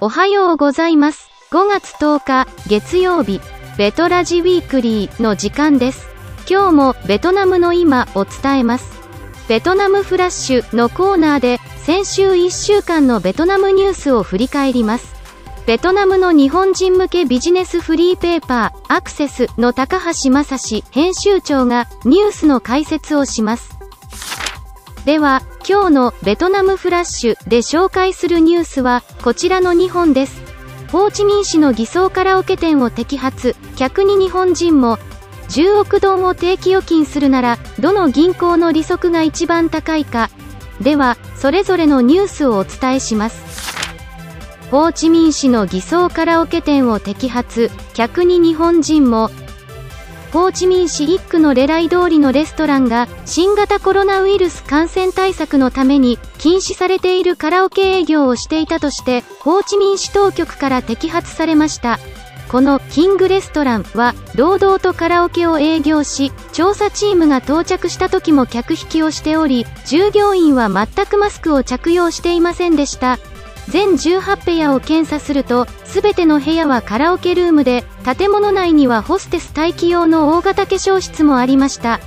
おはようございます。5月10日、月曜日、ベトラジウィークリーの時間です。今日もベトナムの今を伝えます。ベトナムフラッシュのコーナーで、先週1週間のベトナムニュースを振り返ります。ベトナムの日本人向けビジネスフリーペーパー、アクセスの高橋正史編集長がニュースの解説をします。では、今日のベトナムフラッシュで紹介するニュースはこちらの2本です。ホーチミン市の偽装カラオケ店を摘発、客に日本人も10億ドンを定期預金するならどの銀行の利息が一番高いか。では、それぞれのニュースをお伝えします。ホーチミン市の偽装カラオケ店を摘発、客に日本人もホーチミン市一区のレライ通りのレストランが新型コロナウイルス感染対策のために禁止されているカラオケ営業をしていたとしてホーチミン市当局から摘発されました。このキングレストランは堂々とカラオケを営業し調査チームが到着した時も客引きをしており従業員は全くマスクを着用していませんでした。全18部屋を検査すると、すべての部屋はカラオケルームで、建物内にはホステス待機用の大型化粧室もありました。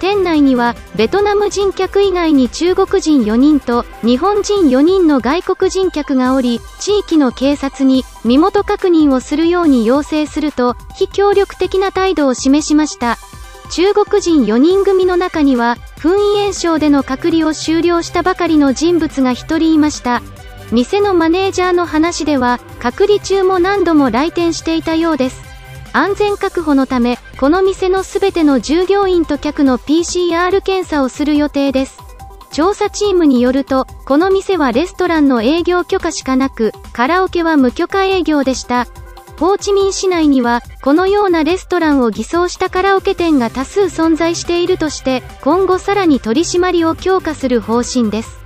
店内には、ベトナム人客以外に中国人4人と、日本人4人の外国人客がおり、地域の警察に、身元確認をするように要請すると、非協力的な態度を示しました。中国人4人組の中には、噴炎症での隔離を終了したばかりの人物が1人いました。店のマネージャーの話では、隔離中も何度も来店していたようです。安全確保のため、この店のすべての従業員と客の PCR 検査をする予定です。調査チームによると、この店はレストランの営業許可しかなく、カラオケは無許可営業でした。ホーチミン市内には、このようなレストランを偽装したカラオケ店が多数存在しているとして、今後さらに取り締まりを強化する方針です。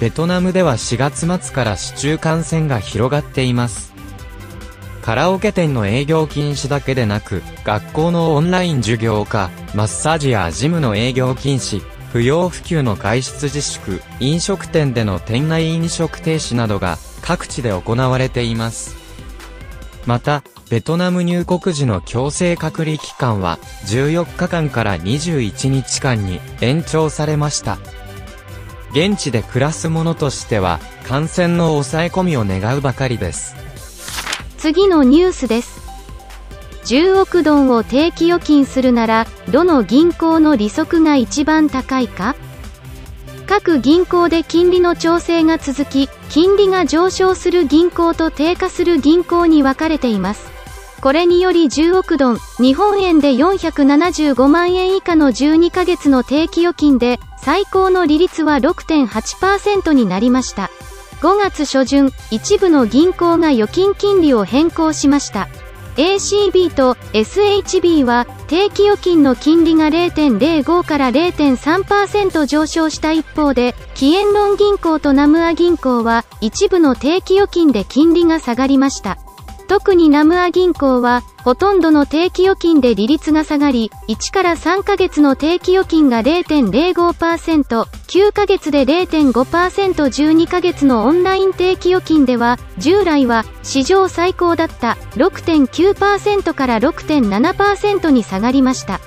ベトナムでは4月末から市中感染が広がっています。カラオケ店の営業禁止だけでなく、学校のオンライン授業か、マッサージやジムの営業禁止、不要不急の外出自粛、飲食店での店内飲食停止などが各地で行われています。また、ベトナム入国時の強制隔離期間は14日間から21日間に延長されました。現地で暮らす者としては、感染の抑え込みを願うばかりです。次のニュースです。10億ドンを定期預金するなら、どの銀行の利息が一番高いか？各銀行で金利の調整が続き、金利が上昇する銀行と低下する銀行に分かれています。これにより10億ドン、日本円で475万円以下の12ヶ月の定期預金で、最高の利率は6.8%になりました。5月初旬、一部の銀行が預金金利を変更しました。ACB と SHB は定期預金の金利が0.05から0.3%上昇した一方で、キエンロン銀行とナムア銀行は一部の定期預金で金利が下がりました。特にナムア銀行は、ほとんどの定期預金で利率が下がり、1から3ヶ月の定期預金が0.05%、9ヶ月で0.5%、12ヶ月のオンライン定期預金では、従来は史上最高だった6.9%から6.7%に下がりました。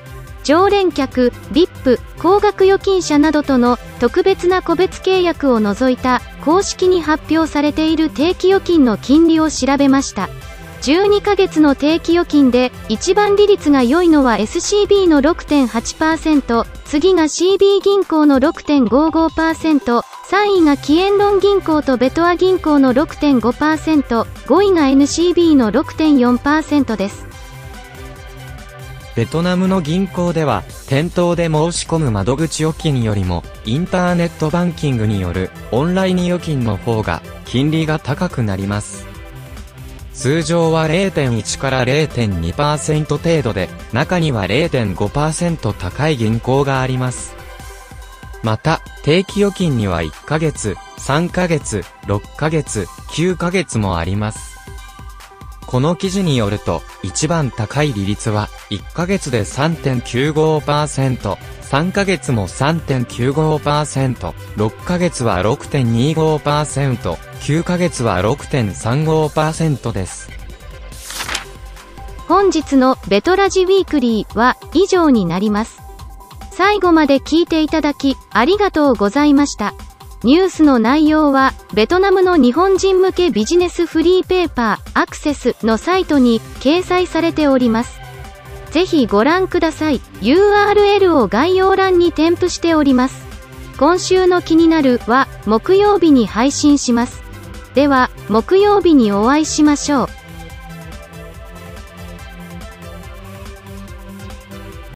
常連客、VIP、高額預金者などとの特別な個別契約を除いた公式に発表されている定期預金の金利を調べました。12ヶ月の定期預金で一番利率が良いのは SCB の6.8%、次が CB 銀行の6.55%、3位がキエンロン銀行とベトア銀行の6.5%、5位が NCB の6.4%です。ベトナムの銀行では、店頭で申し込む窓口預金よりも、インターネットバンキングによるオンライン預金の方が、金利が高くなります。通常は0.1から0.2%程度で、中には0.5%高い銀行があります。また、定期預金には1ヶ月、3ヶ月、6ヶ月、9ヶ月もあります。この記事によると、一番高い利率は、1ヶ月で3.95%、3ヶ月も3.95%、6ヶ月は6.25%、9ヶ月は6.35%です。本日のベトラジウィークリーは以上になります。最後まで聞いていただき、ありがとうございました。ニュースの内容は、ベトナムの日本人向けビジネスフリーペーパー、アクセスのサイトに掲載されております。ぜひご覧ください。URL を概要欄に添付しております。今週の気になるは、木曜日に配信します。では、木曜日にお会いしましょう。